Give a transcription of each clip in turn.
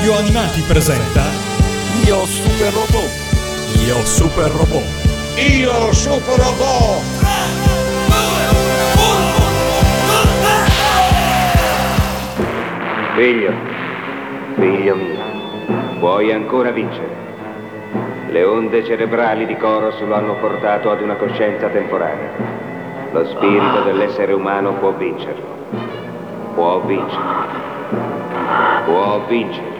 Radio Animati presenta Io Super Robot. Io Super Robot. Io Super Robot. Figlio, figlio mio, puoi ancora vincere. Le onde cerebrali di Coros lo hanno portato ad una coscienza temporanea. Lo spirito dell'essere umano può vincerlo. Può vincere. Può vincere.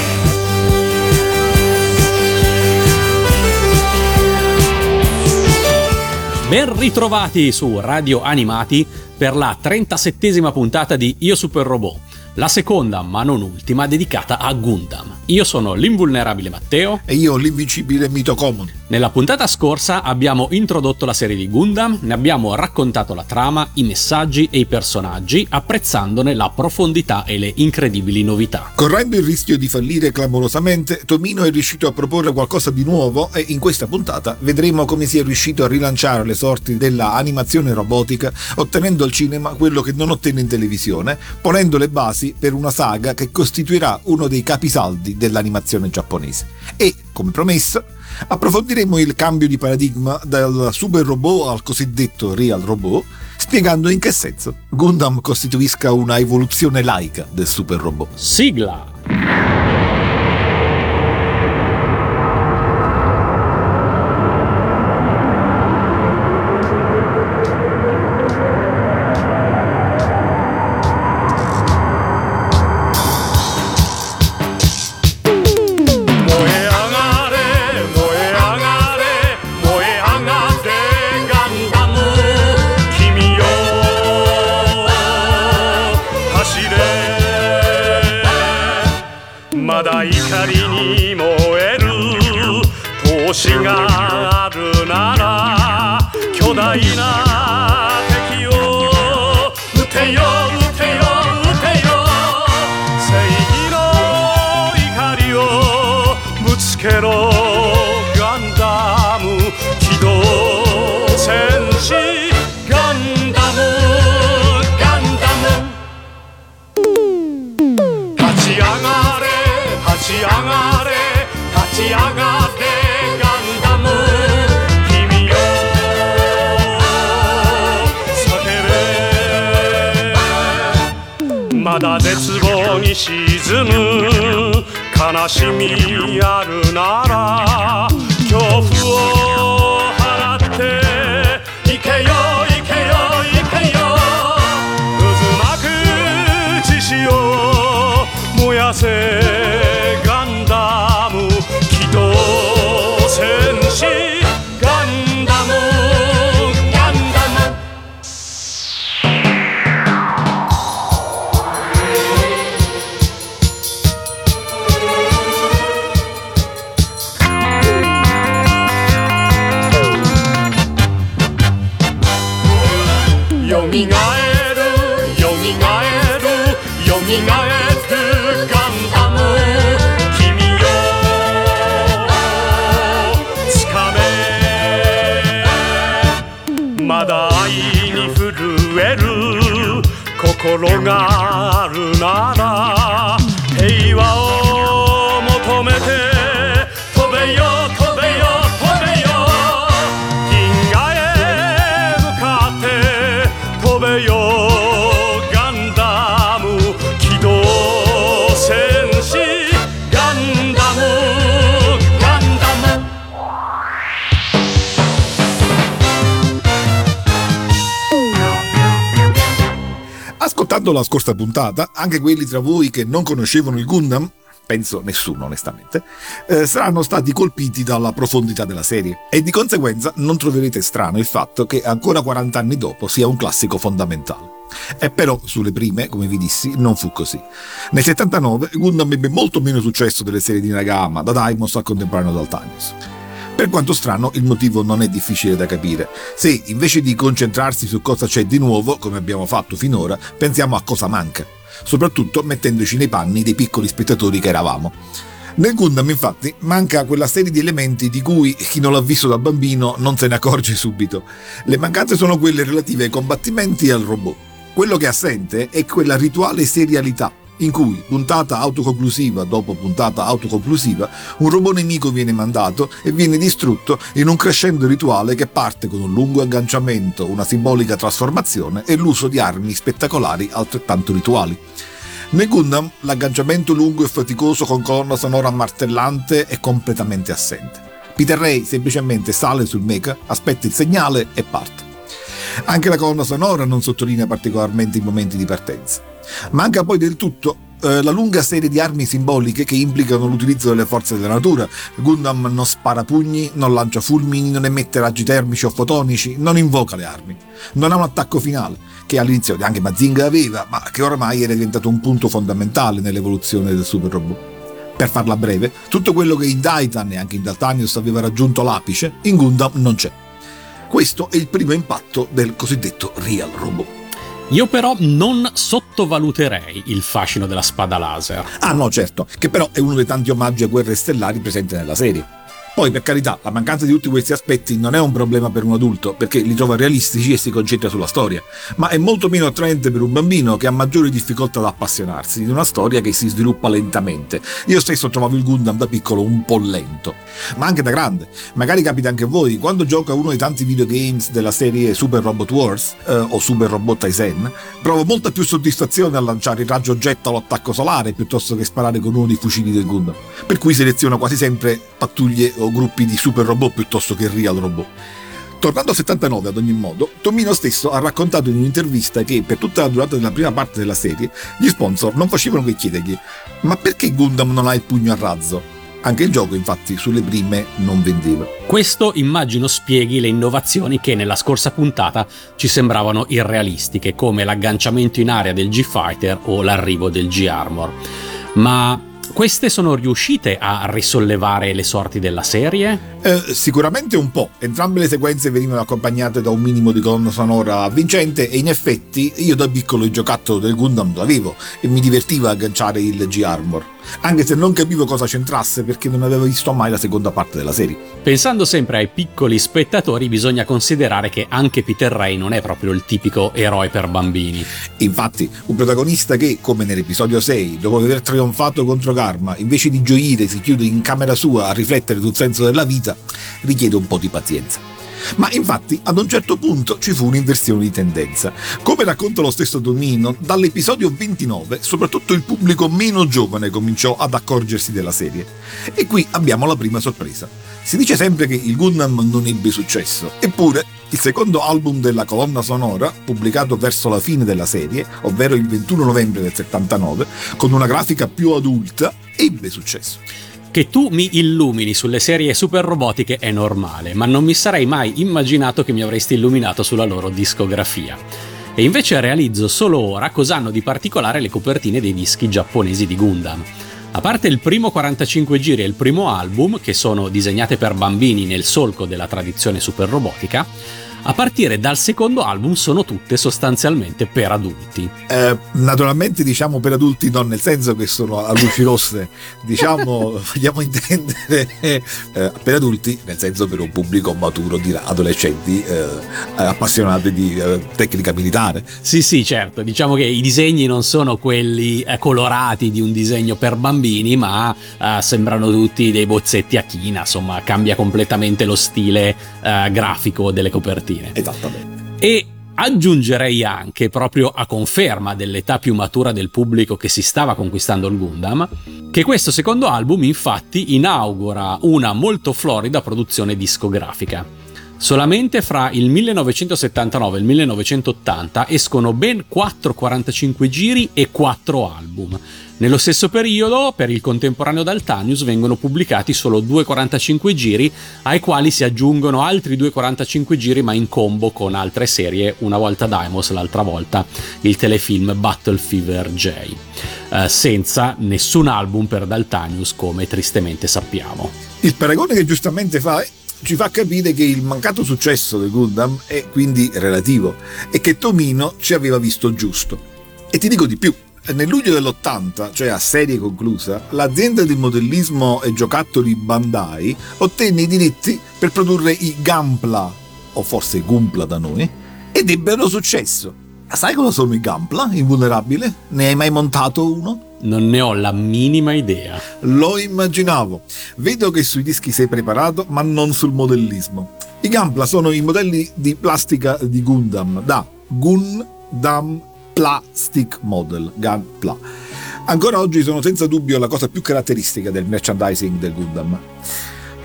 Ben ritrovati su Radio Animati per la 37esima puntata di Io Super Robot, la seconda ma non ultima dedicata a Gundam. Io sono l'invulnerabile Matteo e io l'invincibile Mito Common. Nella puntata scorsa abbiamo introdotto la serie di Gundam, ne abbiamo raccontato la trama, i messaggi e i personaggi, apprezzandone la profondità e le incredibili novità. Correndo il rischio di fallire clamorosamente, Tomino è riuscito a proporre qualcosa di nuovo e in questa puntata vedremo come sia riuscito a rilanciare le sorti della animazione robotica, ottenendo al cinema quello che non ottenne in televisione, ponendo le basi per una saga che costituirà uno dei capisaldi dell'animazione giapponese. E, come promesso, approfondiremo il cambio di paradigma dal super robot al cosiddetto real robot, spiegando in che senso Gundam costituisca una evoluzione laica del super robot. Sigla! fazer scorsa puntata, anche quelli tra voi che non conoscevano il Gundam, penso nessuno onestamente, eh, saranno stati colpiti dalla profondità della serie e di conseguenza non troverete strano il fatto che ancora 40 anni dopo sia un classico fondamentale. E però sulle prime, come vi dissi, non fu così. Nel 79 Gundam ebbe molto meno successo delle serie di Nagama, da Daimos al contemporaneo Daltanius. Per quanto strano, il motivo non è difficile da capire. Se invece di concentrarsi su cosa c'è di nuovo, come abbiamo fatto finora, pensiamo a cosa manca, soprattutto mettendoci nei panni dei piccoli spettatori che eravamo. Nel Gundam infatti manca quella serie di elementi di cui chi non l'ha visto da bambino non se ne accorge subito. Le mancanze sono quelle relative ai combattimenti e al robot. Quello che è assente è quella rituale serialità in cui, puntata autoconclusiva dopo puntata autoconclusiva, un robot nemico viene mandato e viene distrutto in un crescendo rituale che parte con un lungo agganciamento, una simbolica trasformazione e l'uso di armi spettacolari altrettanto rituali. Nel Gundam l'agganciamento lungo e faticoso con colonna sonora martellante è completamente assente. Peter Ray semplicemente sale sul mecha, aspetta il segnale e parte. Anche la colonna sonora non sottolinea particolarmente i momenti di partenza. Manca poi del tutto eh, la lunga serie di armi simboliche che implicano l'utilizzo delle forze della natura. Gundam non spara pugni, non lancia fulmini, non emette raggi termici o fotonici, non invoca le armi. Non ha un attacco finale, che all'inizio anche Mazinga aveva, ma che ormai era diventato un punto fondamentale nell'evoluzione del super robot. Per farla breve, tutto quello che in Daitan e anche in Daltanius aveva raggiunto l'apice, in Gundam non c'è. Questo è il primo impatto del cosiddetto Real Robot. Io però non sottovaluterei il fascino della spada laser. Ah no, certo, che però è uno dei tanti omaggi a guerre stellari presenti nella serie. Poi, per carità, la mancanza di tutti questi aspetti non è un problema per un adulto, perché li trova realistici e si concentra sulla storia, ma è molto meno attraente per un bambino che ha maggiori difficoltà ad appassionarsi di una storia che si sviluppa lentamente. Io stesso trovavo il Gundam da piccolo un po' lento, ma anche da grande. Magari capita anche a voi, quando gioco a uno dei tanti videogames della serie Super Robot Wars eh, o Super Robot Tyson, provo molta più soddisfazione a lanciare il raggio oggetto all'attacco solare piuttosto che sparare con uno dei fucili del Gundam, per cui seleziono quasi sempre pattuglie o gruppi di super robot piuttosto che real robot. Tornando al 79 ad ogni modo, Tomino stesso ha raccontato in un'intervista che per tutta la durata della prima parte della serie gli sponsor non facevano che chiedergli ma perché Gundam non ha il pugno a razzo? Anche il gioco infatti sulle prime non vendeva. Questo immagino spieghi le innovazioni che nella scorsa puntata ci sembravano irrealistiche, come l'agganciamento in aria del G-Fighter o l'arrivo del G-Armor. Ma queste sono riuscite a risollevare le sorti della serie? Eh, sicuramente un po'. Entrambe le sequenze venivano accompagnate da un minimo di colonna sonora vincente e in effetti io da piccolo il giocattolo del Gundam l'avevo e mi divertiva agganciare il G-Armor anche se non capivo cosa c'entrasse perché non avevo visto mai la seconda parte della serie. Pensando sempre ai piccoli spettatori, bisogna considerare che anche Peter Ray non è proprio il tipico eroe per bambini. Infatti, un protagonista che, come nell'episodio 6, dopo aver trionfato contro Karma, invece di gioire si chiude in camera sua a riflettere sul senso della vita, richiede un po' di pazienza. Ma infatti ad un certo punto ci fu un'inversione di tendenza. Come racconta lo stesso Donino, dall'episodio 29 soprattutto il pubblico meno giovane cominciò ad accorgersi della serie. E qui abbiamo la prima sorpresa. Si dice sempre che il Gundam non ebbe successo, eppure il secondo album della colonna sonora, pubblicato verso la fine della serie, ovvero il 21 novembre del 79, con una grafica più adulta, ebbe successo. Che tu mi illumini sulle serie super robotiche è normale, ma non mi sarei mai immaginato che mi avresti illuminato sulla loro discografia. E invece realizzo solo ora cosa hanno di particolare le copertine dei dischi giapponesi di Gundam. A parte il primo 45 giri e il primo album, che sono disegnate per bambini nel solco della tradizione super robotica, a partire dal secondo album sono tutte sostanzialmente per adulti. Eh, naturalmente diciamo per adulti non nel senso che sono a luci rosse, diciamo vogliamo intendere eh, per adulti nel senso per un pubblico maturo di adolescenti eh, appassionati di eh, tecnica militare. Sì sì certo, diciamo che i disegni non sono quelli eh, colorati di un disegno per bambini ma eh, sembrano tutti dei bozzetti a china, insomma cambia completamente lo stile grafico delle copertine copertine. Esattamente. E aggiungerei anche, proprio a conferma dell'età più matura del pubblico che si stava conquistando il Gundam, che questo secondo album infatti inaugura una molto florida produzione discografica. Solamente fra il 1979 e il 1980 escono ben 4 45 giri e 4 album, nello stesso periodo, per il contemporaneo Daltanius vengono pubblicati solo due 45 giri, ai quali si aggiungono altri due 45 giri, ma in combo con altre serie, una volta Daimos, l'altra volta il telefilm Battle Fever J, eh, senza nessun album per Daltanius, come tristemente sappiamo. Il paragone che giustamente fai ci fa capire che il mancato successo del Gundam è quindi relativo e che Tomino ci aveva visto giusto. E ti dico di più, nel luglio dell'80, cioè a serie conclusa, l'azienda di modellismo e giocattoli Bandai ottenne i diritti per produrre i Gampla, o forse Gumpla da noi, ed ebbero successo. Sai cosa sono i Gampla, invulnerabile? Ne hai mai montato uno? Non ne ho la minima idea. Lo immaginavo. Vedo che sui dischi sei preparato, ma non sul modellismo. I Gampla sono i modelli di plastica di Gundam, da Gundam Plastic Model, Gunpla. Ancora oggi sono senza dubbio la cosa più caratteristica del merchandising del Gundam.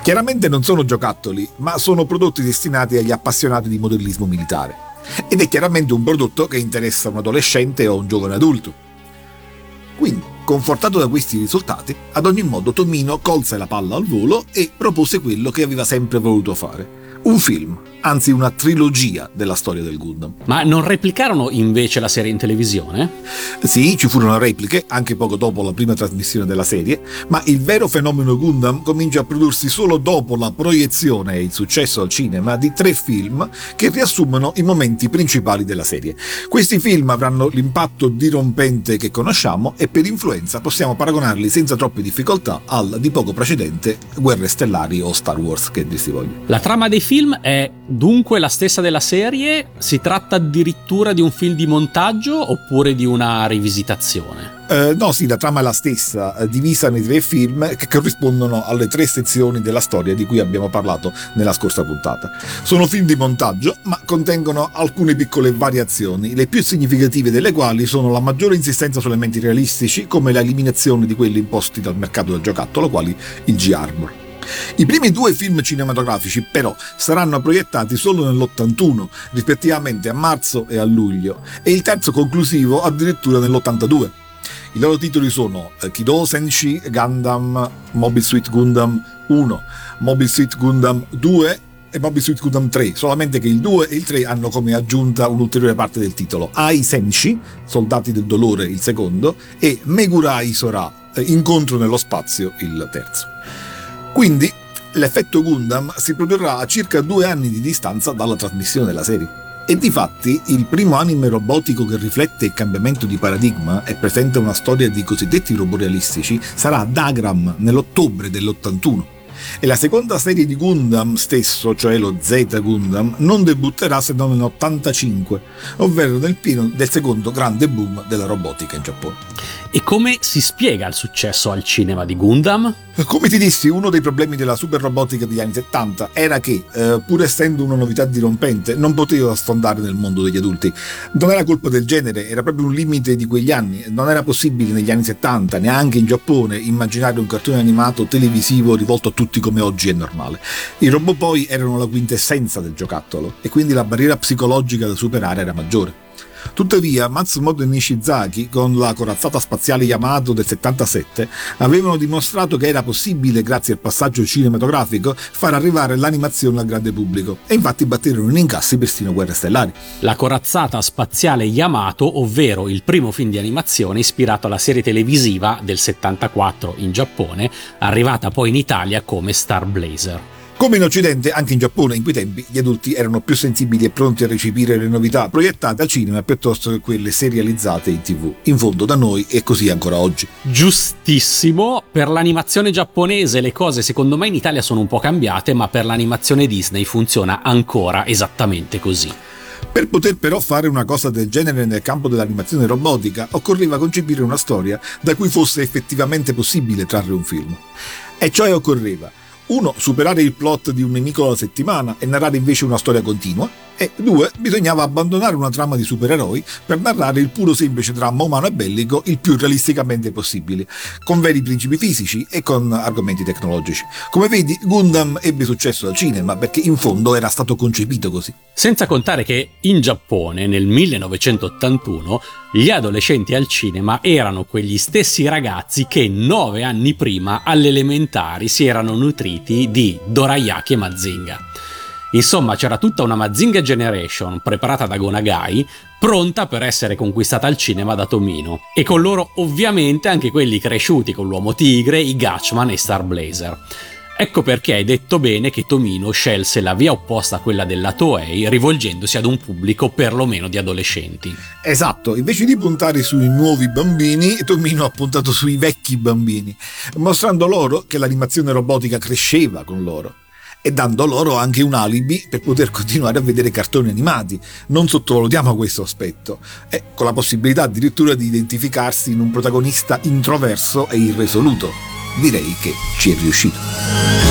Chiaramente non sono giocattoli, ma sono prodotti destinati agli appassionati di modellismo militare. Ed è chiaramente un prodotto che interessa un adolescente o un giovane adulto. Quindi, confortato da questi risultati, ad ogni modo Tomino colse la palla al volo e propose quello che aveva sempre voluto fare. Un film, anzi una trilogia della storia del Gundam. Ma non replicarono invece la serie in televisione? Sì, ci furono repliche, anche poco dopo la prima trasmissione della serie, ma il vero fenomeno Gundam comincia a prodursi solo dopo la proiezione e il successo al cinema di tre film che riassumono i momenti principali della serie. Questi film avranno l'impatto dirompente che conosciamo e per influenza possiamo paragonarli senza troppe difficoltà al di poco precedente Guerre Stellari o Star Wars, che dir si voglia. La trama dei film è dunque la stessa della serie? Si tratta addirittura di un film di montaggio oppure di una rivisitazione? Eh, no, sì, la trama è la stessa, eh, divisa nei tre film che corrispondono alle tre sezioni della storia di cui abbiamo parlato nella scorsa puntata. Sono film di montaggio, ma contengono alcune piccole variazioni, le più significative delle quali sono la maggiore insistenza su elementi realistici, come l'eliminazione di quelli imposti dal mercato del giocattolo, quali il G-Arbor. I primi due film cinematografici però saranno proiettati solo nell'81, rispettivamente a marzo e a luglio, e il terzo conclusivo addirittura nell'82. I loro titoli sono eh, Kido Senshi Gundam Mobile Suit Gundam 1, Mobile Suit Gundam 2 e Mobile Suit Gundam 3, solamente che il 2 e il 3 hanno come aggiunta un'ulteriore parte del titolo. Ai Senshi, Soldati del Dolore il secondo, e Megurai Sora, eh, Incontro nello spazio il terzo. Quindi l'effetto Gundam si produrrà a circa due anni di distanza dalla trasmissione della serie. E difatti il primo anime robotico che riflette il cambiamento di paradigma e presenta una storia di cosiddetti robot realistici sarà Dagram nell'ottobre dell'81 e la seconda serie di Gundam stesso, cioè lo Z Gundam, non debutterà se non nell'85, ovvero nel pieno del secondo grande boom della robotica in Giappone. E come si spiega il successo al cinema di Gundam? Come ti dissi, uno dei problemi della super robotica degli anni 70 era che, eh, pur essendo una novità dirompente, non poteva sfondare nel mondo degli adulti. Non era colpa del genere, era proprio un limite di quegli anni. Non era possibile negli anni 70, neanche in Giappone, immaginare un cartone animato televisivo rivolto a tutti come oggi è normale. I robot poi erano la quintessenza del giocattolo e quindi la barriera psicologica da superare era maggiore. Tuttavia, Matsumoto e Nishizaki, con la corazzata spaziale Yamato del 77, avevano dimostrato che era possibile, grazie al passaggio cinematografico, far arrivare l'animazione al grande pubblico, e infatti batterono in incassi persino Guerre Stellari. La corazzata spaziale Yamato, ovvero il primo film di animazione ispirato alla serie televisiva del 74 in Giappone, arrivata poi in Italia come Star Blazer. Come in Occidente, anche in Giappone in quei tempi gli adulti erano più sensibili e pronti a recepire le novità proiettate al cinema piuttosto che quelle serializzate in tv. In fondo da noi è così ancora oggi. Giustissimo, per l'animazione giapponese le cose secondo me in Italia sono un po' cambiate, ma per l'animazione Disney funziona ancora esattamente così. Per poter però fare una cosa del genere nel campo dell'animazione robotica, occorreva concepire una storia da cui fosse effettivamente possibile trarre un film. E cioè occorreva 1. Superare il plot di un nemico alla settimana e narrare invece una storia continua. E 2. Bisognava abbandonare una trama di supereroi per narrare il puro semplice dramma umano e bellico il più realisticamente possibile, con veri principi fisici e con argomenti tecnologici. Come vedi, Gundam ebbe successo al cinema perché in fondo era stato concepito così. Senza contare che in Giappone nel 1981 gli adolescenti al cinema erano quegli stessi ragazzi che nove anni prima alle elementari si erano nutriti di Dorayaki e Mazinga. Insomma, c'era tutta una Mazinga Generation preparata da Gonagai, pronta per essere conquistata al cinema da Tomino. E con loro ovviamente anche quelli cresciuti con l'Uomo Tigre, i Gatchman e Star Blazer. Ecco perché hai detto bene che Tomino scelse la via opposta a quella della Toei, rivolgendosi ad un pubblico perlomeno di adolescenti. Esatto, invece di puntare sui nuovi bambini, Tomino ha puntato sui vecchi bambini, mostrando loro che l'animazione robotica cresceva con loro e dando loro anche un alibi per poter continuare a vedere cartoni animati. Non sottovalutiamo questo aspetto, e con la possibilità addirittura di identificarsi in un protagonista introverso e irresoluto direi che ci è riuscito.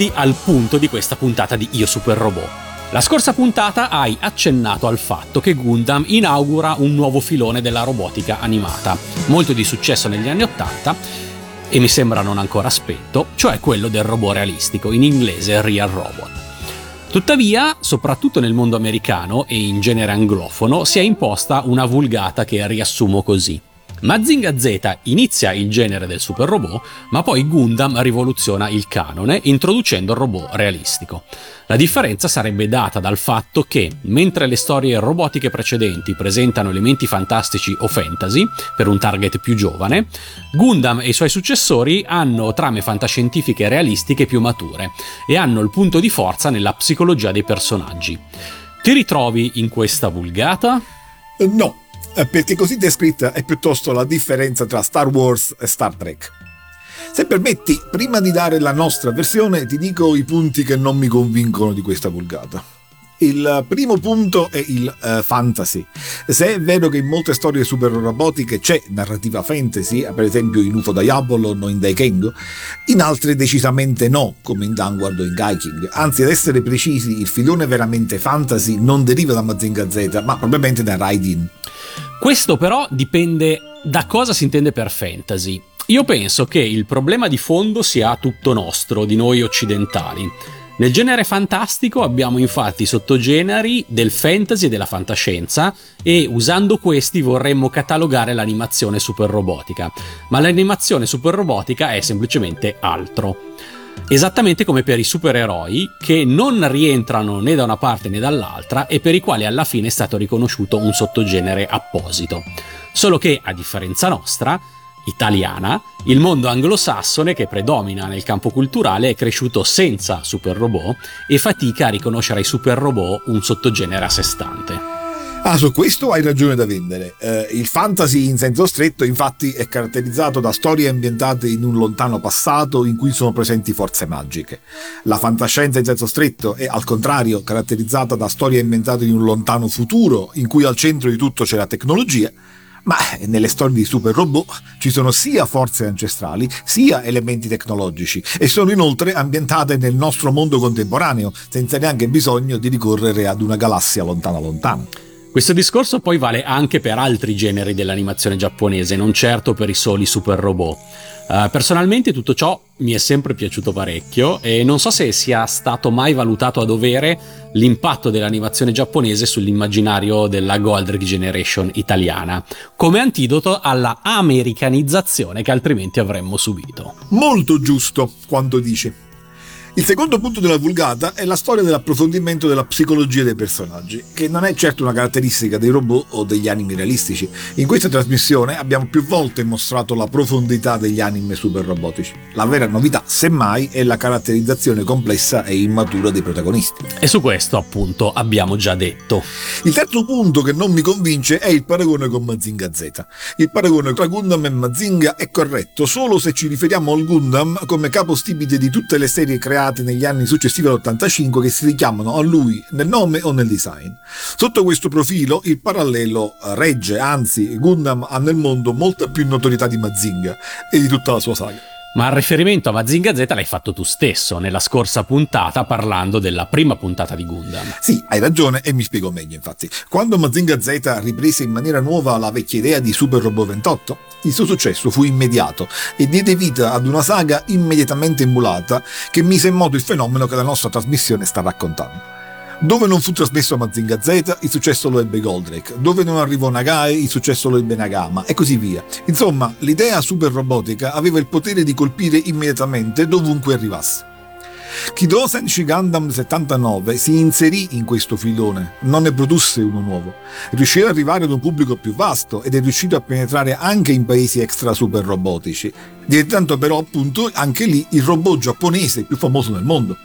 Quindi al punto di questa puntata di Io Super Robot. La scorsa puntata hai accennato al fatto che Gundam inaugura un nuovo filone della robotica animata, molto di successo negli anni 80 e mi sembra non ancora spento, cioè quello del robot realistico, in inglese Real Robot. Tuttavia, soprattutto nel mondo americano e in genere anglofono, si è imposta una vulgata che riassumo così. Mazinga Z inizia il genere del super robot, ma poi Gundam rivoluziona il canone introducendo il robot realistico. La differenza sarebbe data dal fatto che, mentre le storie robotiche precedenti presentano elementi fantastici o fantasy per un target più giovane, Gundam e i suoi successori hanno trame fantascientifiche realistiche più mature e hanno il punto di forza nella psicologia dei personaggi. Ti ritrovi in questa vulgata? No, eh, perché così descritta è piuttosto la differenza tra Star Wars e Star Trek. Se permetti, prima di dare la nostra versione, ti dico i punti che non mi convincono di questa vulgata. Il primo punto è il uh, fantasy. Se è vero che in molte storie super robotiche c'è narrativa fantasy, per esempio in UFO Diabolon o in Daikengo, in altre decisamente no, come in Downward o in Gaiking. Anzi, ad essere precisi, il filone veramente fantasy non deriva da Mazinga Z, ma probabilmente da Raidin. Questo però dipende da cosa si intende per fantasy. Io penso che il problema di fondo sia tutto nostro, di noi occidentali. Nel genere fantastico abbiamo infatti sottogeneri del fantasy e della fantascienza e usando questi vorremmo catalogare l'animazione super robotica, ma l'animazione super robotica è semplicemente altro. Esattamente come per i supereroi che non rientrano né da una parte né dall'altra e per i quali alla fine è stato riconosciuto un sottogenere apposito. Solo che, a differenza nostra, italiana, il mondo anglosassone che predomina nel campo culturale è cresciuto senza super robot e fatica a riconoscere ai super robot un sottogenere a sé stante. Ah, su questo hai ragione da vendere. Eh, il fantasy in senso stretto, infatti, è caratterizzato da storie ambientate in un lontano passato in cui sono presenti forze magiche. La fantascienza in senso stretto è, al contrario, caratterizzata da storie ambientate in un lontano futuro in cui al centro di tutto c'è la tecnologia ma nelle storie di super robot ci sono sia forze ancestrali sia elementi tecnologici e sono inoltre ambientate nel nostro mondo contemporaneo, senza neanche bisogno di ricorrere ad una galassia lontana lontana. Questo discorso poi vale anche per altri generi dell'animazione giapponese, non certo per i soli super robot. Uh, personalmente tutto ciò mi è sempre piaciuto parecchio e non so se sia stato mai valutato a dovere l'impatto dell'animazione giapponese sull'immaginario della Goldrake Generation italiana, come antidoto alla americanizzazione che altrimenti avremmo subito. Molto giusto quando dici. Il secondo punto della vulgata è la storia dell'approfondimento della psicologia dei personaggi, che non è certo una caratteristica dei robot o degli anime realistici. In questa trasmissione abbiamo più volte mostrato la profondità degli anime super robotici. La vera novità, semmai, è la caratterizzazione complessa e immatura dei protagonisti. E su questo, appunto, abbiamo già detto. Il terzo punto che non mi convince è il paragone con Mazinga Z. Il paragone tra Gundam e Mazinga è corretto solo se ci riferiamo al Gundam come capostipite di tutte le serie create create negli anni successivi all'85 che si richiamano a lui nel nome o nel design. Sotto questo profilo il parallelo regge, anzi Gundam ha nel mondo molta più notorietà di Mazinga e di tutta la sua saga. Ma il riferimento a Mazinga Z l'hai fatto tu stesso nella scorsa puntata parlando della prima puntata di Gundam. Sì, hai ragione e mi spiego meglio infatti. Quando Mazinga Z riprese in maniera nuova la vecchia idea di Super Robot 28, il suo successo fu immediato e diede vita ad una saga immediatamente emulata che mise in moto il fenomeno che la nostra trasmissione sta raccontando. Dove non fu trasmesso Mazinga Z, il successo lo ebbe Goldrake. Dove non arrivò Nagai, il successo lo ebbe Nagama, e così via. Insomma, l'idea super robotica aveva il potere di colpire immediatamente dovunque arrivasse. Kido Senshi Gundam 79 si inserì in questo filone, non ne produsse uno nuovo. Riuscì ad arrivare ad un pubblico più vasto ed è riuscito a penetrare anche in paesi extra super robotici, diventando però appunto anche lì il robot giapponese più famoso nel mondo.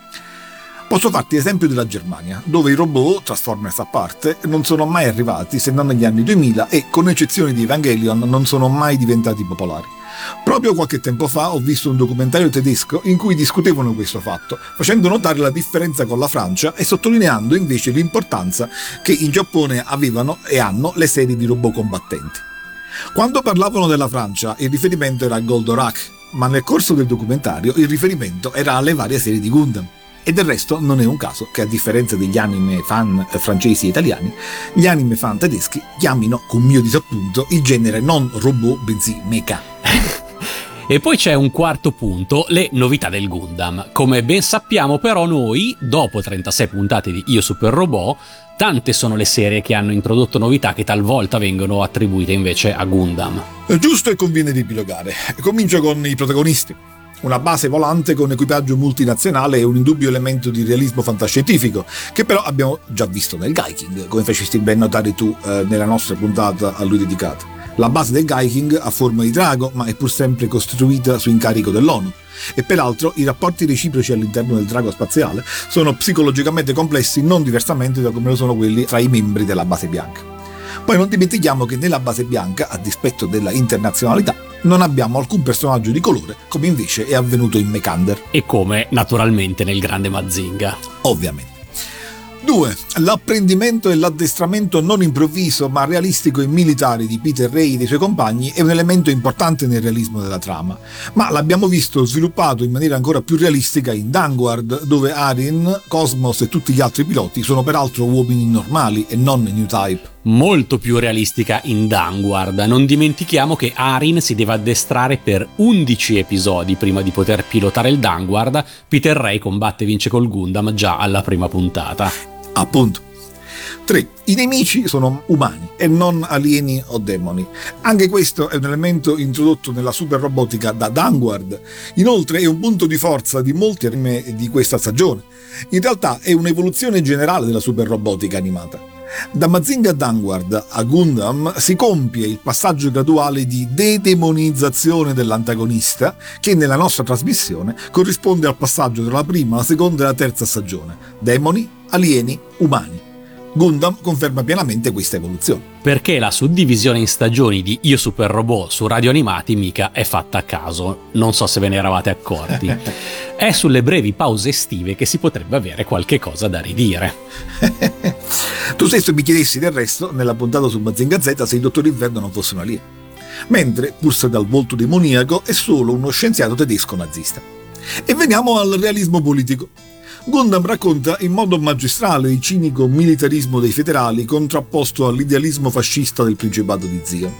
Posso farti esempio della Germania, dove i robot, Transformers a parte, non sono mai arrivati se non negli anni 2000 e, con eccezione di Evangelion, non sono mai diventati popolari. Proprio qualche tempo fa ho visto un documentario tedesco in cui discutevano questo fatto, facendo notare la differenza con la Francia e sottolineando invece l'importanza che in Giappone avevano e hanno le serie di robot combattenti. Quando parlavano della Francia, il riferimento era a Goldorak, ma nel corso del documentario il riferimento era alle varie serie di Gundam. E del resto non è un caso che a differenza degli anime fan francesi e italiani, gli anime fan tedeschi chiamino, con mio disappunto, il genere non robot bensì mecha. E poi c'è un quarto punto, le novità del Gundam. Come ben sappiamo però noi, dopo 36 puntate di Io Super Robot, tante sono le serie che hanno introdotto novità che talvolta vengono attribuite invece a Gundam. Giusto e conviene ripilogare. Comincio con i protagonisti. Una base volante con equipaggio multinazionale è un indubbio elemento di realismo fantascientifico, che però abbiamo già visto nel Gaiking, come facesti ben notare tu eh, nella nostra puntata a lui dedicata. La base del Gaiking ha forma di drago, ma è pur sempre costruita su incarico dell'ONU. E peraltro i rapporti reciproci all'interno del drago spaziale sono psicologicamente complessi non diversamente da come lo sono quelli tra i membri della base bianca. Poi non dimentichiamo che nella base bianca, a dispetto della internazionalità, non abbiamo alcun personaggio di colore, come invece è avvenuto in Mekander. E come naturalmente nel grande Mazinga. Ovviamente. 2. L'apprendimento e l'addestramento non improvviso ma realistico e militare di Peter Ray e dei suoi compagni è un elemento importante nel realismo della trama, ma l'abbiamo visto sviluppato in maniera ancora più realistica in Vanguard, dove Arin, Cosmos e tutti gli altri piloti sono peraltro uomini normali e non New Type molto più realistica in Vanguard. Non dimentichiamo che Arin si deve addestrare per 11 episodi prima di poter pilotare il Vanguard. Peter Ray combatte e vince col Gundam già alla prima puntata. Appunto. 3. I nemici sono umani e non alieni o demoni. Anche questo è un elemento introdotto nella super robotica da Vanguard. Inoltre è un punto di forza di molti anime di questa stagione. In realtà è un'evoluzione generale della super robotica animata. Da Mazinga Danguard a Gundam si compie il passaggio graduale di dedemonizzazione dell'antagonista che nella nostra trasmissione corrisponde al passaggio tra la prima, la seconda e la terza stagione. Demoni, alieni, umani. Gundam conferma pienamente questa evoluzione. Perché la suddivisione in stagioni di Io Super Robot su radio animati mica è fatta a caso, non so se ve ne eravate accorti. è sulle brevi pause estive che si potrebbe avere qualche cosa da ridire. tu stesso mi chiedessi del resto, nella puntata su Mazinga Z, se il Dottor Inverno non fosse un alieno. Mentre, pur dal volto demoniaco, è solo uno scienziato tedesco nazista. E veniamo al realismo politico. Gundam racconta in modo magistrale il cinico militarismo dei federali contrapposto all'idealismo fascista del Principato di Zion.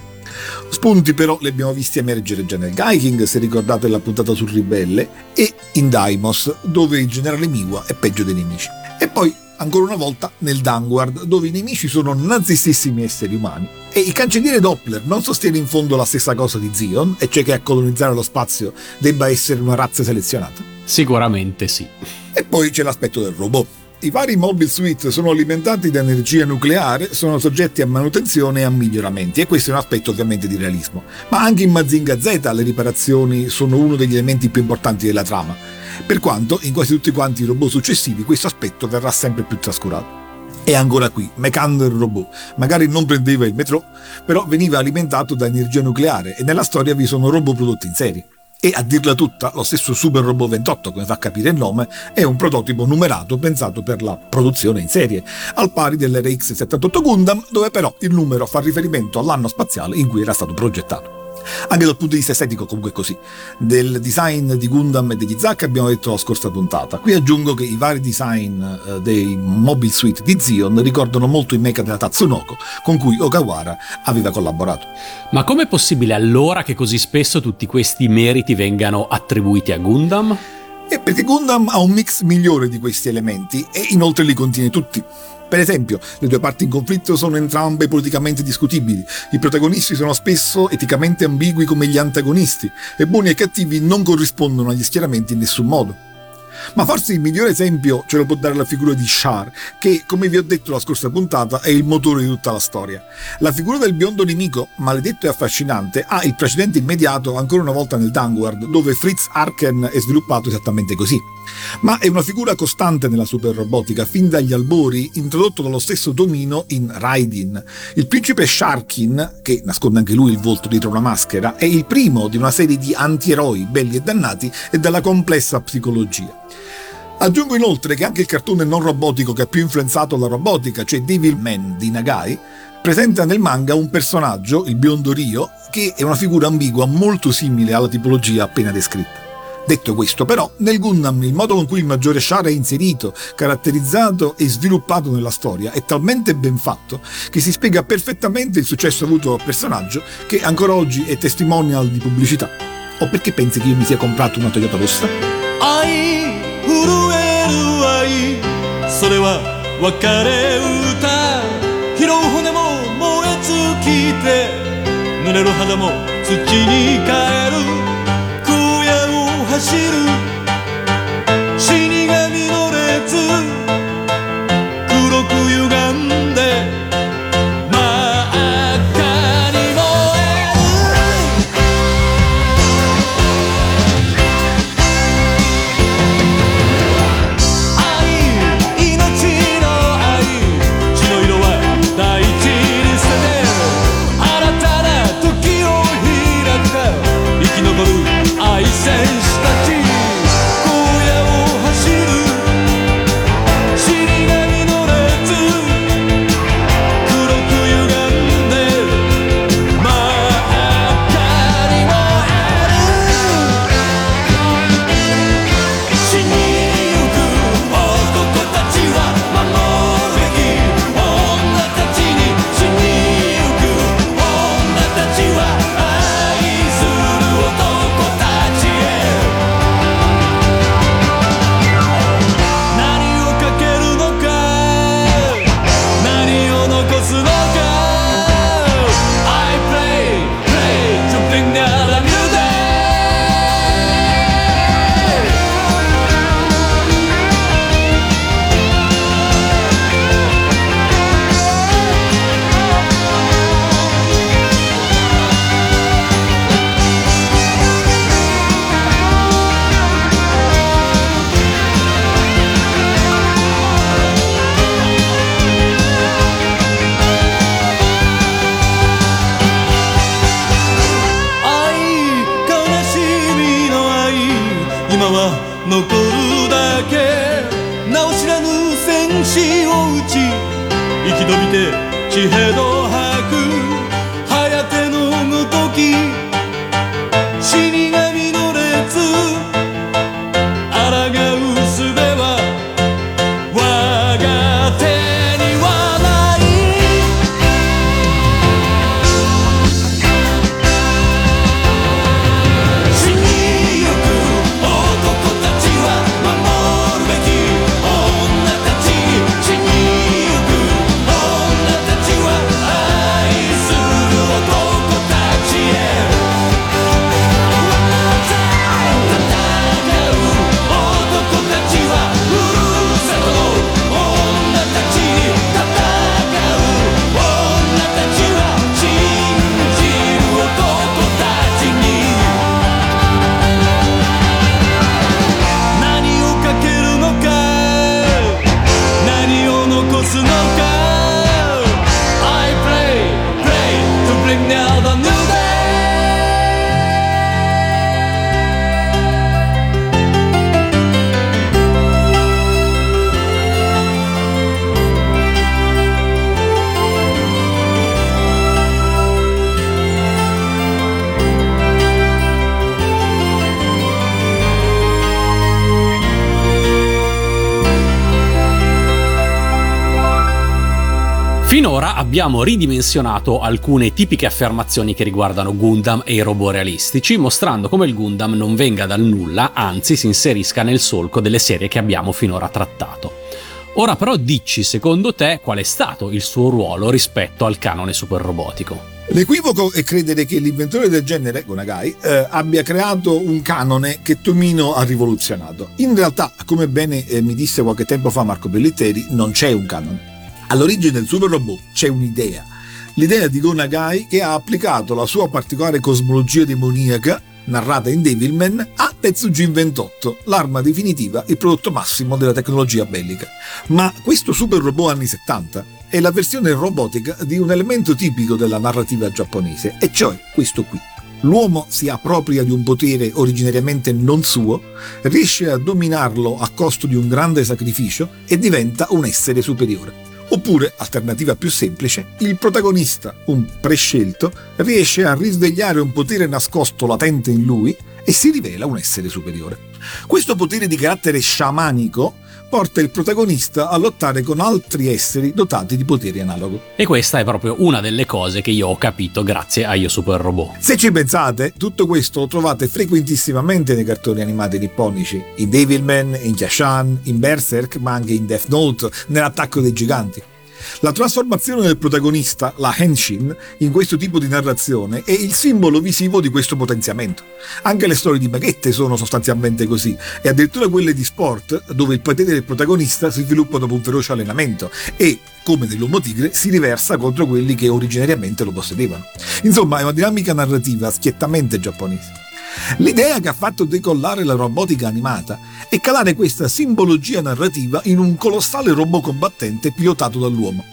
Spunti però li abbiamo visti emergere già nel Gaiking, se ricordate la puntata sul ribelle, e in Daimos, dove il generale Miwa è peggio dei nemici. E poi, ancora una volta, nel Danguard, dove i nemici sono nazistissimi esseri umani. E il cancelliere Doppler non sostiene in fondo la stessa cosa di Zion, e cioè che a colonizzare lo spazio debba essere una razza selezionata? Sicuramente sì. E poi c'è l'aspetto del robot. I vari mobile suite sono alimentati da energia nucleare, sono soggetti a manutenzione e a miglioramenti e questo è un aspetto ovviamente di realismo. Ma anche in Mazinga Z le riparazioni sono uno degli elementi più importanti della trama, per quanto in quasi tutti quanti i robot successivi questo aspetto verrà sempre più trascurato. E ancora qui, Mekander Robot. Magari non prendeva il metro, però veniva alimentato da energia nucleare e nella storia vi sono robot prodotti in serie. E a dirla tutta, lo stesso Super Robot 28, come fa capire il nome, è un prototipo numerato pensato per la produzione in serie, al pari dell'RX-78 Gundam, dove però il numero fa riferimento all'anno spaziale in cui era stato progettato. Anche dal punto di vista estetico comunque è così. Del design di Gundam e degli Zack abbiamo detto la scorsa puntata. Qui aggiungo che i vari design eh, dei mobile suite di Zion ricordano molto i mecha della Tatsunoko, con cui Okawara aveva collaborato. Ma com'è possibile allora che così spesso tutti questi meriti vengano attribuiti a Gundam? È perché Gundam ha un mix migliore di questi elementi e inoltre li contiene tutti. Per esempio, le due parti in conflitto sono entrambe politicamente discutibili, i protagonisti sono spesso eticamente ambigui come gli antagonisti, e buoni e cattivi non corrispondono agli schieramenti in nessun modo. Ma forse il migliore esempio ce lo può dare la figura di Shar, che, come vi ho detto la scorsa puntata, è il motore di tutta la storia. La figura del biondo nemico, maledetto e affascinante, ha il precedente immediato ancora una volta nel Danguard, dove Fritz Arken è sviluppato esattamente così. Ma è una figura costante nella super robotica, fin dagli albori, introdotto dallo stesso Domino in Raidin. Il principe Sharkin, che nasconde anche lui il volto dietro una maschera, è il primo di una serie di antieroi belli e dannati e dalla complessa psicologia. Aggiungo inoltre che anche il cartone non robotico che ha più influenzato la robotica, cioè Devil Man di Nagai, presenta nel manga un personaggio, il biondo Rio, che è una figura ambigua molto simile alla tipologia appena descritta. Detto questo, però, nel Gundam il modo con cui il maggiore Shar è inserito, caratterizzato e sviluppato nella storia è talmente ben fatto che si spiega perfettamente il successo avuto dal personaggio che ancora oggi è testimonial di pubblicità. O perché pensi che io mi sia comprato una Toyota rossa? 愛震える愛。それは別れ歌。拾う骨も燃え尽きて。濡れる肌も土に変える。荒野を走る。Abbiamo ridimensionato alcune tipiche affermazioni che riguardano Gundam e i robot realistici, mostrando come il Gundam non venga dal nulla, anzi si inserisca nel solco delle serie che abbiamo finora trattato. Ora però dici, secondo te, qual è stato il suo ruolo rispetto al canone superrobotico? L'equivoco è credere che l'inventore del genere, Gonagai, eh, abbia creato un canone che Tomino ha rivoluzionato. In realtà, come bene eh, mi disse qualche tempo fa Marco Bellitteri, non c'è un canone. All'origine del super robot c'è un'idea. L'idea di Gonagai che ha applicato la sua particolare cosmologia demoniaca, narrata in Devilman, a Tetsujin 28, l'arma definitiva, il prodotto massimo della tecnologia bellica. Ma questo super robot anni 70 è la versione robotica di un elemento tipico della narrativa giapponese, e cioè questo qui. L'uomo si appropria di un potere originariamente non suo, riesce a dominarlo a costo di un grande sacrificio e diventa un essere superiore. Oppure, alternativa più semplice, il protagonista, un prescelto, riesce a risvegliare un potere nascosto latente in lui e si rivela un essere superiore. Questo potere di carattere sciamanico porta il protagonista a lottare con altri esseri dotati di poteri analogo. E questa è proprio una delle cose che io ho capito grazie a Io Super Robot. Se ci pensate, tutto questo lo trovate frequentissimamente nei cartoni animati nipponici, in Devilman, in Jashan, in Berserk, ma anche in Death Note, nell'attacco dei giganti. La trasformazione del protagonista, la Henshin, in questo tipo di narrazione è il simbolo visivo di questo potenziamento. Anche le storie di baguette sono sostanzialmente così, e addirittura quelle di sport, dove il potere del protagonista si sviluppa dopo un feroce allenamento e, come nell'uomo tigre, si riversa contro quelli che originariamente lo possedevano. Insomma, è una dinamica narrativa schiettamente giapponese. L'idea che ha fatto decollare la robotica animata è calare questa simbologia narrativa in un colossale robot combattente pilotato dall'uomo.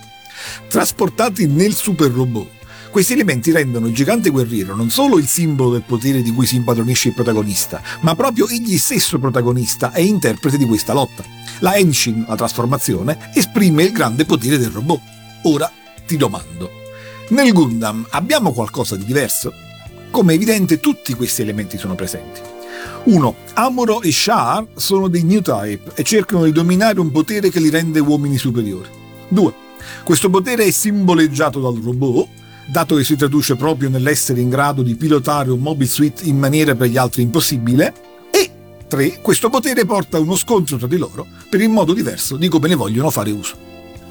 Trasportati nel super robot, questi elementi rendono il gigante guerriero non solo il simbolo del potere di cui si impadronisce il protagonista, ma proprio egli stesso protagonista e interprete di questa lotta. La Henshin, la trasformazione, esprime il grande potere del robot. Ora ti domando, nel Gundam abbiamo qualcosa di diverso? Come è evidente tutti questi elementi sono presenti. 1. Amuro e Shar sono dei new type e cercano di dominare un potere che li rende uomini superiori. 2. Questo potere è simboleggiato dal robot, dato che si traduce proprio nell'essere in grado di pilotare un mobile suite in maniera per gli altri impossibile. E 3. Questo potere porta a uno scontro tra di loro per il modo diverso di come ne vogliono fare uso.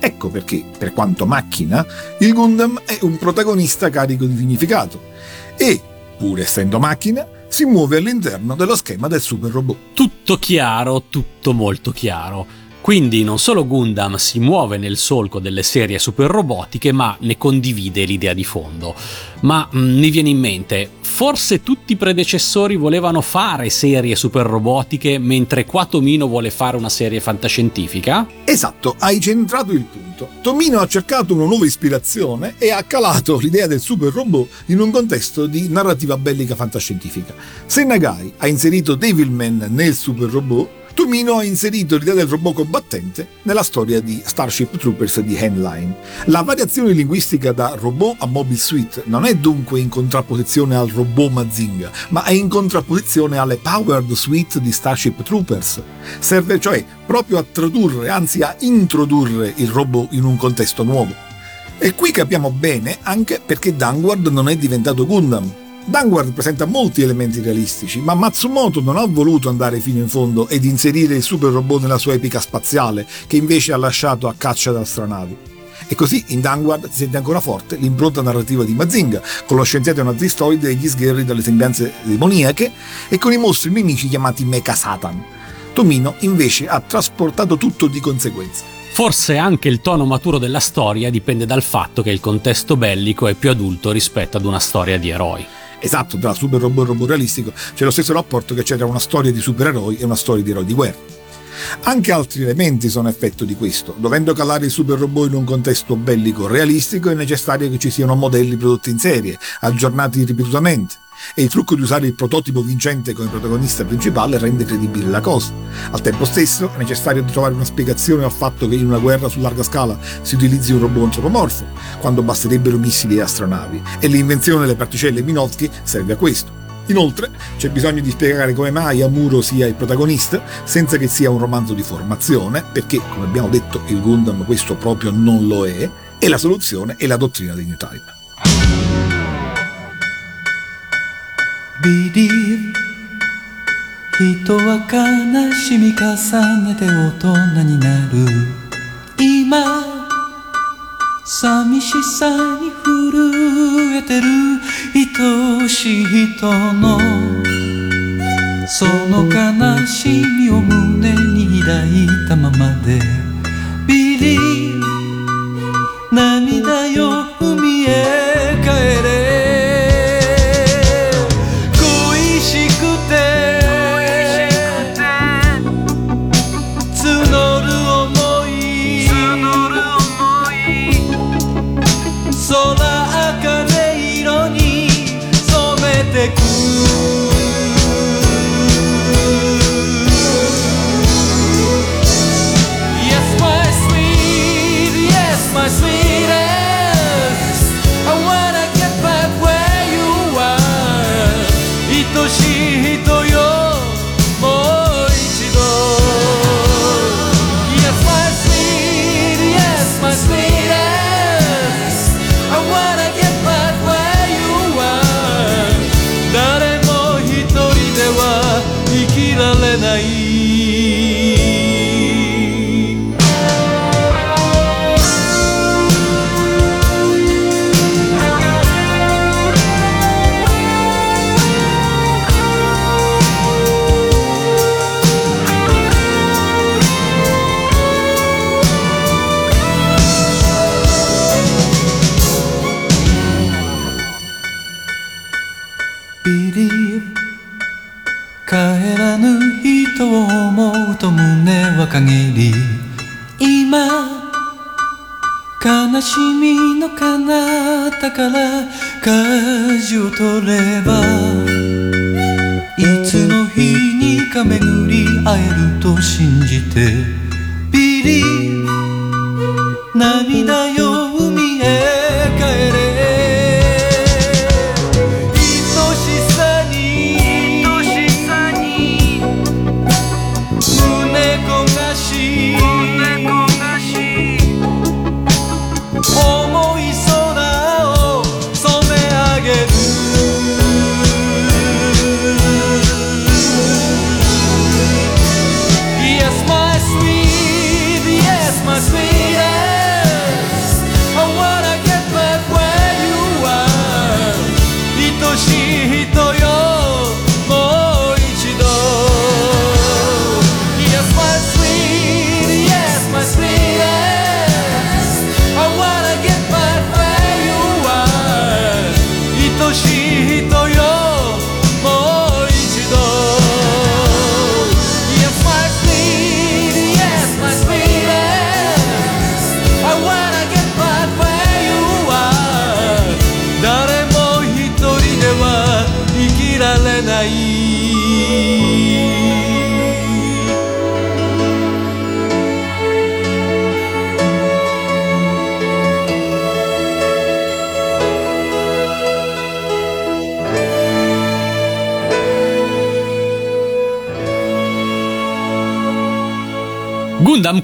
Ecco perché, per quanto macchina, il Gundam è un protagonista carico di significato e, pur essendo macchina, si muove all'interno dello schema del super robot. Tutto chiaro, tutto molto chiaro. Quindi non solo Gundam si muove nel solco delle serie super robotiche, ma ne condivide l'idea di fondo. Ma mh, mi viene in mente, forse tutti i predecessori volevano fare serie super robotiche, mentre qua Tomino vuole fare una serie fantascientifica? Esatto, hai centrato il punto. Tomino ha cercato una nuova ispirazione e ha calato l'idea del super robot in un contesto di narrativa bellica fantascientifica. Se Nagai ha inserito Devilman nel super robot, Tomino ha inserito l'idea del robot combattente nella storia di Starship Troopers di Handline. La variazione linguistica da robot a mobile suite non è dunque in contrapposizione al robot Mazinga, ma è in contrapposizione alle powered suite di Starship Troopers. Serve cioè proprio a tradurre, anzi a introdurre il robot in un contesto nuovo. E qui capiamo bene anche perché Danguard non è diventato Gundam, Danguard presenta molti elementi realistici, ma Matsumoto non ha voluto andare fino in fondo ed inserire il super robot nella sua epica spaziale, che invece ha lasciato a caccia da astronavi. E così in Danguard si sente ancora forte l'impronta narrativa di Mazinga, con lo scienziato nazistoide e gli sgherri dalle sembianze demoniache e con i mostri nemici chiamati Mecha Satan. Tomino invece ha trasportato tutto di conseguenza. Forse anche il tono maturo della storia dipende dal fatto che il contesto bellico è più adulto rispetto ad una storia di eroi esatto tra super robot e robot realistico c'è lo stesso rapporto che c'è tra una storia di supereroi e una storia di eroi di guerra. Anche altri elementi sono effetto di questo. Dovendo calare i super robot in un contesto bellico realistico è necessario che ci siano modelli prodotti in serie, aggiornati ripetutamente e il trucco di usare il prototipo vincente come protagonista principale rende credibile la cosa. Al tempo stesso è necessario trovare una spiegazione al fatto che in una guerra su larga scala si utilizzi un robot antropomorfo, quando basterebbero missili e astronavi, e l'invenzione delle particelle Minovsky serve a questo. Inoltre c'è bisogno di spiegare come mai Amuro sia il protagonista senza che sia un romanzo di formazione, perché come abbiamo detto il Gundam questo proprio non lo è, e la soluzione è la dottrina dei New Type. Believe. 人は悲しみ重ねて大人になる。今寂しさに震えてる。愛しい人のその悲しみを胸に抱いたままで。Believe 涙よ海へ帰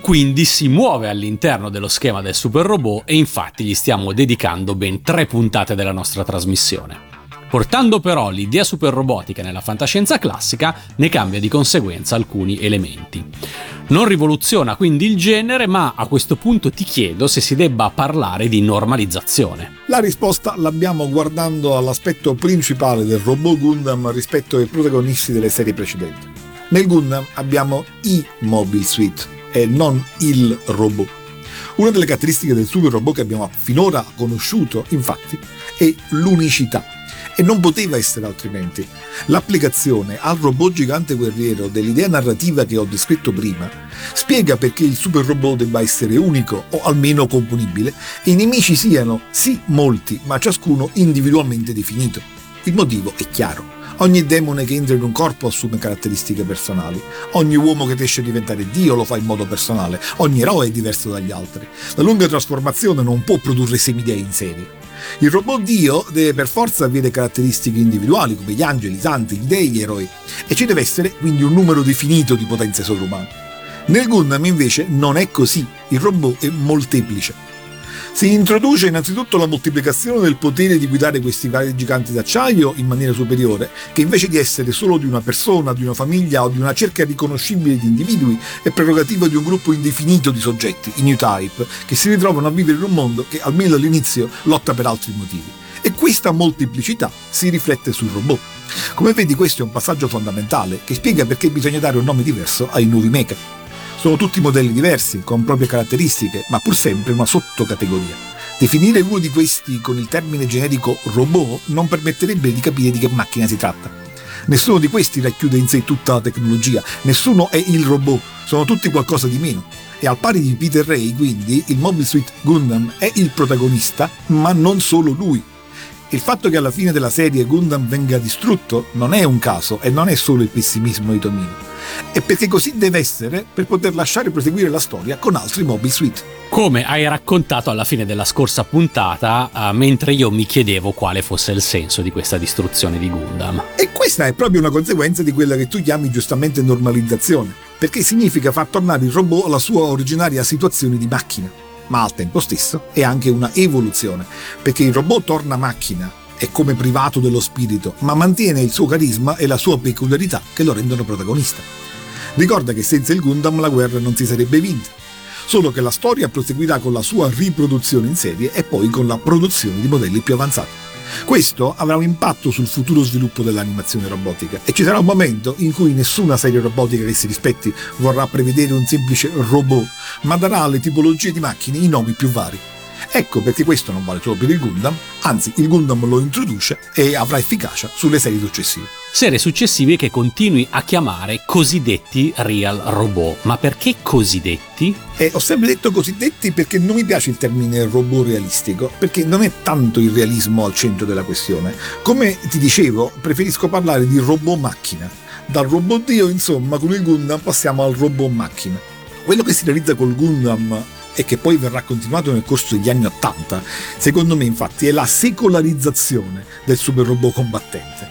quindi si muove all'interno dello schema del super robot e infatti gli stiamo dedicando ben tre puntate della nostra trasmissione. Portando però l'idea super robotica nella fantascienza classica, ne cambia di conseguenza alcuni elementi. Non rivoluziona quindi il genere, ma a questo punto ti chiedo se si debba parlare di normalizzazione. La risposta l'abbiamo guardando all'aspetto principale del robot Gundam rispetto ai protagonisti delle serie precedenti. Nel Gundam abbiamo i Mobile Suit e non il robot. Una delle caratteristiche del super robot che abbiamo finora conosciuto, infatti, è l'unicità. E non poteva essere altrimenti. L'applicazione al robot gigante guerriero dell'idea narrativa che ho descritto prima spiega perché il super robot debba essere unico o almeno componibile e i nemici siano sì molti, ma ciascuno individualmente definito. Il motivo è chiaro. Ogni demone che entra in un corpo assume caratteristiche personali. Ogni uomo che riesce a diventare Dio lo fa in modo personale. Ogni eroe è diverso dagli altri. La lunga trasformazione non può produrre semidee in serie. Il robot Dio deve per forza avere caratteristiche individuali come gli angeli, i santi, gli dei, gli eroi e ci deve essere quindi un numero definito di potenze sovrumane. Nel Gundam invece non è così, il robot è molteplice. Si introduce innanzitutto la moltiplicazione del potere di guidare questi vari giganti d'acciaio in maniera superiore, che invece di essere solo di una persona, di una famiglia o di una cerca riconoscibile di individui, è prerogativa di un gruppo indefinito di soggetti, i New Type, che si ritrovano a vivere in un mondo che almeno all'inizio lotta per altri motivi. E questa molteplicità si riflette sul robot. Come vedi questo è un passaggio fondamentale che spiega perché bisogna dare un nome diverso ai nuovi mecha. Sono tutti modelli diversi, con proprie caratteristiche, ma pur sempre una sottocategoria. Definire uno di questi con il termine generico robot non permetterebbe di capire di che macchina si tratta. Nessuno di questi racchiude in sé tutta la tecnologia, nessuno è il robot, sono tutti qualcosa di meno. E al pari di Peter Ray, quindi, il Mobile Suit Gundam è il protagonista, ma non solo lui. Il fatto che alla fine della serie Gundam venga distrutto non è un caso e non è solo il pessimismo di Tomino. È perché così deve essere per poter lasciare proseguire la storia con altri Mobile Suit. Come hai raccontato alla fine della scorsa puntata, eh, mentre io mi chiedevo quale fosse il senso di questa distruzione di Gundam. E questa è proprio una conseguenza di quella che tu chiami giustamente normalizzazione, perché significa far tornare il robot alla sua originaria situazione di macchina. Ma al tempo stesso è anche una evoluzione, perché il robot torna macchina, è come privato dello spirito, ma mantiene il suo carisma e la sua peculiarità che lo rendono protagonista. Ricorda che senza il Gundam la guerra non si sarebbe vinta, solo che la storia proseguirà con la sua riproduzione in serie e poi con la produzione di modelli più avanzati. Questo avrà un impatto sul futuro sviluppo dell'animazione robotica e ci sarà un momento in cui nessuna serie robotica che si rispetti vorrà prevedere un semplice robot, ma darà alle tipologie di macchine i nomi più vari. Ecco perché questo non vale solo per il Gundam, anzi il Gundam lo introduce e avrà efficacia sulle serie successive. Serie successive che continui a chiamare cosiddetti real robot. Ma perché cosiddetti? E ho sempre detto cosiddetti perché non mi piace il termine robot realistico, perché non è tanto il realismo al centro della questione. Come ti dicevo, preferisco parlare di robot macchina. Dal robot dio, insomma, con il Gundam passiamo al robot macchina. Quello che si realizza col Gundam e che poi verrà continuato nel corso degli anni Ottanta, secondo me infatti è la secolarizzazione del super robot combattente.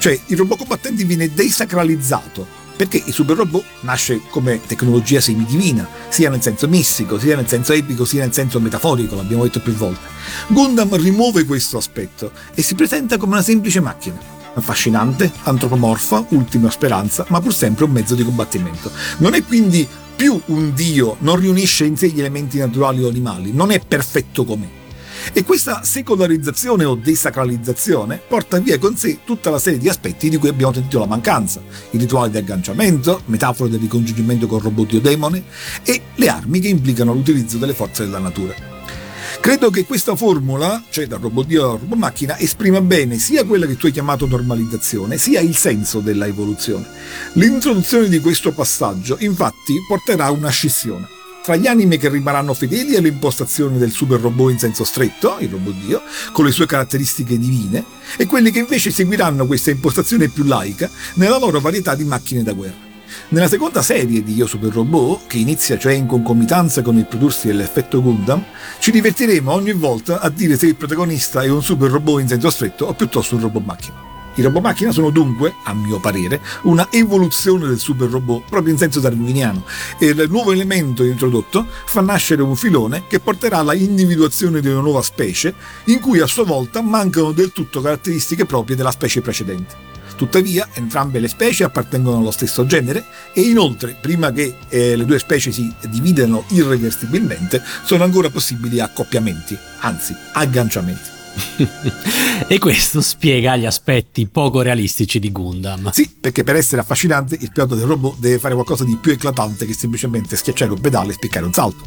Cioè il robot combattente viene desacralizzato perché il super robot nasce come tecnologia semidivina, sia nel senso mistico, sia nel senso epico, sia nel senso metaforico, l'abbiamo detto più volte. Gundam rimuove questo aspetto e si presenta come una semplice macchina. Affascinante, antropomorfa, ultima speranza, ma pur sempre un mezzo di combattimento. Non è quindi più un dio, non riunisce in sé gli elementi naturali o animali, non è perfetto com'è. E questa secolarizzazione o desacralizzazione porta via con sé tutta la serie di aspetti di cui abbiamo sentito la mancanza, i rituali di agganciamento, metafore del ricongiungimento con robot o demone e le armi che implicano l'utilizzo delle forze della natura. Credo che questa formula, cioè dal robot dio al robot macchina, esprima bene sia quella che tu hai chiamato normalizzazione, sia il senso della evoluzione. L'introduzione di questo passaggio, infatti, porterà a una scissione tra gli anime che rimarranno fedeli alle impostazioni del super robot in senso stretto, il robot Dio, con le sue caratteristiche divine, e quelli che invece seguiranno questa impostazione più laica nella loro varietà di macchine da guerra. Nella seconda serie di Io Super Robot, che inizia cioè in concomitanza con il prodursi dell'effetto Gundam, ci divertiremo ogni volta a dire se il protagonista è un super robot in senso stretto o piuttosto un robot macchina. I robot macchina sono dunque, a mio parere, una evoluzione del super robot proprio in senso darwiniano e il nuovo elemento introdotto fa nascere un filone che porterà alla individuazione di una nuova specie in cui a sua volta mancano del tutto caratteristiche proprie della specie precedente. Tuttavia, entrambe le specie appartengono allo stesso genere e inoltre, prima che eh, le due specie si dividano irreversibilmente, sono ancora possibili accoppiamenti, anzi agganciamenti. e questo spiega gli aspetti poco realistici di Gundam. Sì, perché per essere affascinante il pilota del robot deve fare qualcosa di più eclatante che semplicemente schiacciare un pedale e spiccare un salto.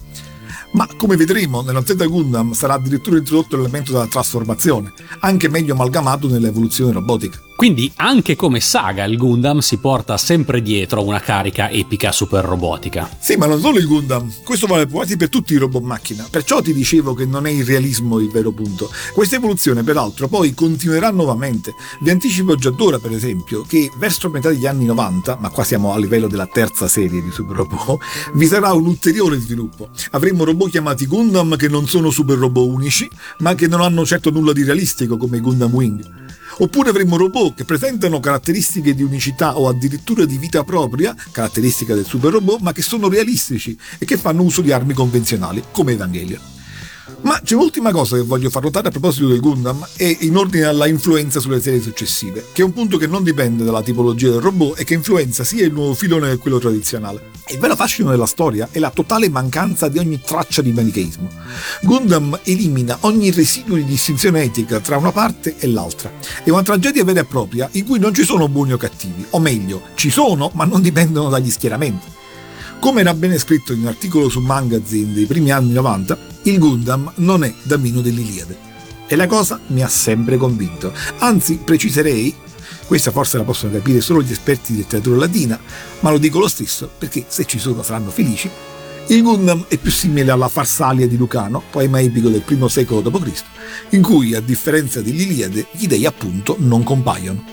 Ma come vedremo, nella Z Gundam sarà addirittura introdotto l'elemento della trasformazione, anche meglio amalgamato nell'evoluzione robotica. Quindi anche come saga il Gundam si porta sempre dietro una carica epica super robotica. Sì, ma non solo il Gundam, questo vale quasi per tutti i robot macchina, perciò ti dicevo che non è il realismo il vero punto. Questa evoluzione peraltro poi continuerà nuovamente. Vi anticipo già d'ora per esempio che verso metà degli anni 90, ma qua siamo a livello della terza serie di super robot, vi sarà un ulteriore sviluppo. Avremo robot chiamati Gundam che non sono super robot unici, ma che non hanno certo nulla di realistico come i Gundam Wing. Oppure avremo robot che presentano caratteristiche di unicità o addirittura di vita propria, caratteristica del super robot, ma che sono realistici e che fanno uso di armi convenzionali, come Evangelion. Ma c'è un'ultima cosa che voglio far notare a proposito del Gundam e in ordine alla influenza sulle serie successive, che è un punto che non dipende dalla tipologia del robot e che influenza sia il nuovo filone che quello tradizionale. Il vero fascino della storia è la totale mancanza di ogni traccia di manicheismo. Gundam elimina ogni residuo di distinzione etica tra una parte e l'altra. È una tragedia vera e propria in cui non ci sono buoni o cattivi, o meglio, ci sono ma non dipendono dagli schieramenti. Come era bene scritto in un articolo su Magazine dei primi anni 90, il Gundam non è Damino dell'Iliade. E la cosa mi ha sempre convinto. Anzi, preciserei, questa forse la possono capire solo gli esperti di letteratura latina, ma lo dico lo stesso perché se ci sono saranno felici. Il Gundam è più simile alla Farsalia di Lucano, poema epico del I secolo d.C., in cui, a differenza dell'Iliade, gli dei appunto non compaiono.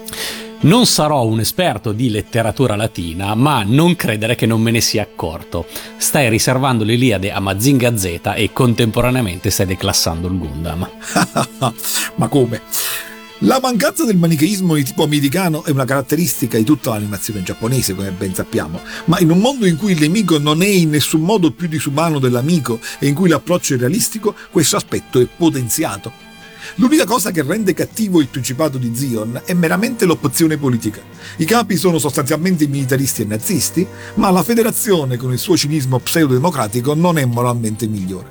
Non sarò un esperto di letteratura latina, ma non credere che non me ne sia accorto. Stai riservando l'Iliade a Mazinga Z e contemporaneamente stai declassando il Gundam. ma come? La mancanza del manicheismo di tipo americano è una caratteristica di tutta l'animazione giapponese, come ben sappiamo, ma in un mondo in cui il nemico non è in nessun modo più disumano dell'amico e in cui l'approccio è realistico, questo aspetto è potenziato. L'unica cosa che rende cattivo il Principato di Zion è meramente l'opzione politica. I capi sono sostanzialmente militaristi e nazisti, ma la federazione con il suo cinismo pseudo-democratico non è moralmente migliore.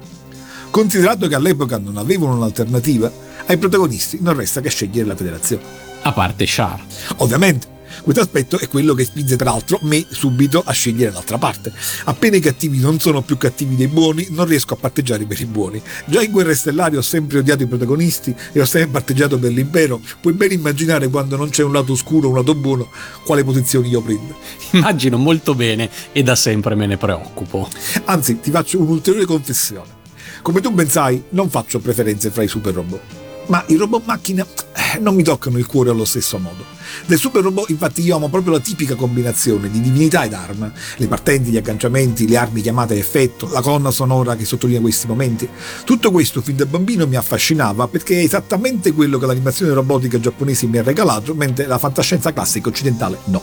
Considerato che all'epoca non avevano un'alternativa, ai protagonisti non resta che scegliere la federazione. A parte Char. Ovviamente, Questo aspetto è quello che spinge peraltro me subito a scegliere l'altra parte. Appena i cattivi non sono più cattivi dei buoni, non riesco a parteggiare per i buoni. Già in Guerre Stellari ho sempre odiato i protagonisti e ho sempre parteggiato per l'impero. Puoi ben immaginare quando non c'è un lato oscuro un lato buono quale posizione io prendo. Immagino molto bene e da sempre me ne preoccupo. Anzi, ti faccio un'ulteriore confessione. Come tu ben sai, non faccio preferenze fra i super robot. Ma i robot macchina eh, non mi toccano il cuore allo stesso modo. Del super robot infatti io amo proprio la tipica combinazione di divinità ed arma, le partenti, gli agganciamenti, le armi chiamate a effetto, la colonna sonora che sottolinea questi momenti. Tutto questo fin da bambino mi affascinava perché è esattamente quello che l'animazione robotica giapponese mi ha regalato, mentre la fantascienza classica occidentale no.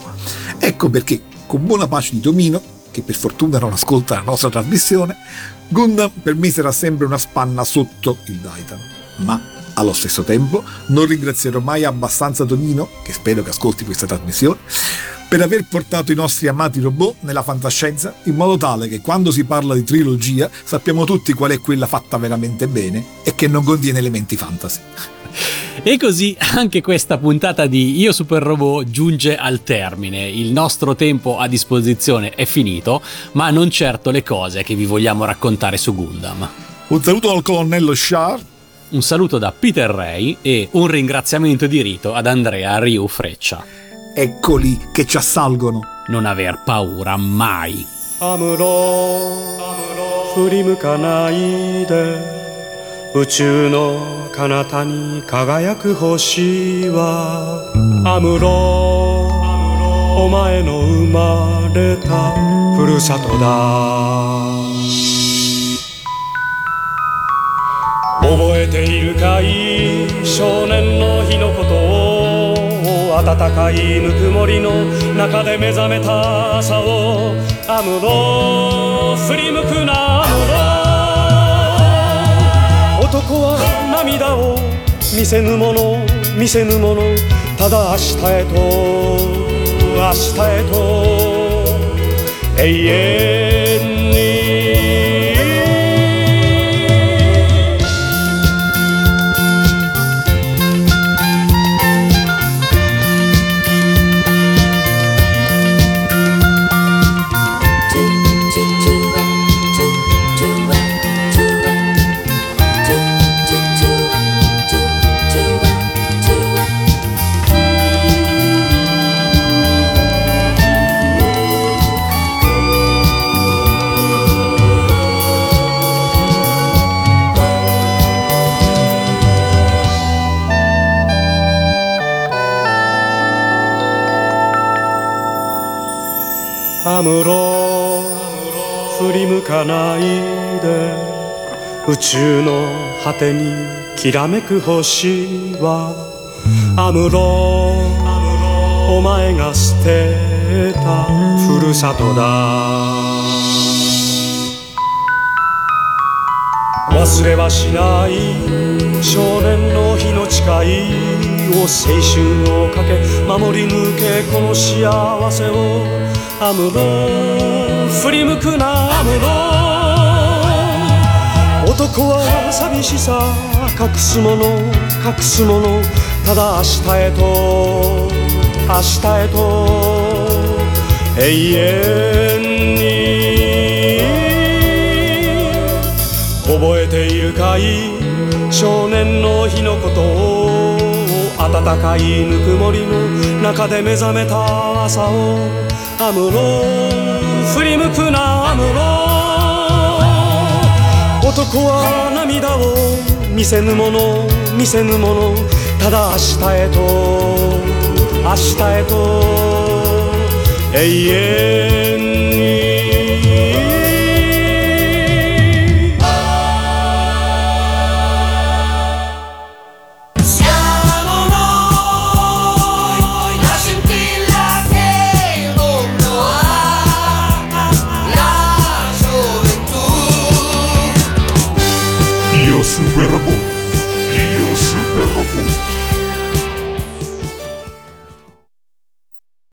Ecco perché, con buona pace di Tomino, che per fortuna non ascolta la nostra trasmissione, Gundam per me sarà sempre una spanna sotto il Daitan. Ma allo stesso tempo non ringrazierò mai abbastanza Tonino, che spero che ascolti questa trasmissione, per aver portato i nostri amati robot nella fantascienza in modo tale che quando si parla di trilogia sappiamo tutti qual è quella fatta veramente bene e che non contiene elementi fantasy. E così anche questa puntata di Io Super Robot giunge al termine. Il nostro tempo a disposizione è finito, ma non certo le cose che vi vogliamo raccontare su Gundam. Un saluto al colonnello Shar un saluto da Peter Ray e un ringraziamento di rito ad Andrea Ryu Freccia. Eccoli che ci assalgono. Non aver paura mai. アムロ振り向かないで宇宙の彼方に輝く星はアムロお前の生まれたふるさとだ 覚えているかい少年の日のことを暖かいぬくもりの中で目覚めた朝をアムロ振り向くなアムロ男は涙を見せぬもの見せぬものただ明日へと明日へと永遠にアムロ振り向かないで。宇宙の果てにきらめく星は。アムロお前が捨てた。ふるさとだ。忘れはしない。少年の日の誓いを青春をかけ守り抜けこの幸せをアムロ振り向くなアムロ男は寂しさ隠すもの隠すものただ明日へと明日へと永遠に覚えているかい？少年の日のことを暖かいぬくもりの中で目覚めた朝を。アムロ振り向くなアムロ男は涙を見せぬもの見せぬもの。ただ明日へと明日へと。永遠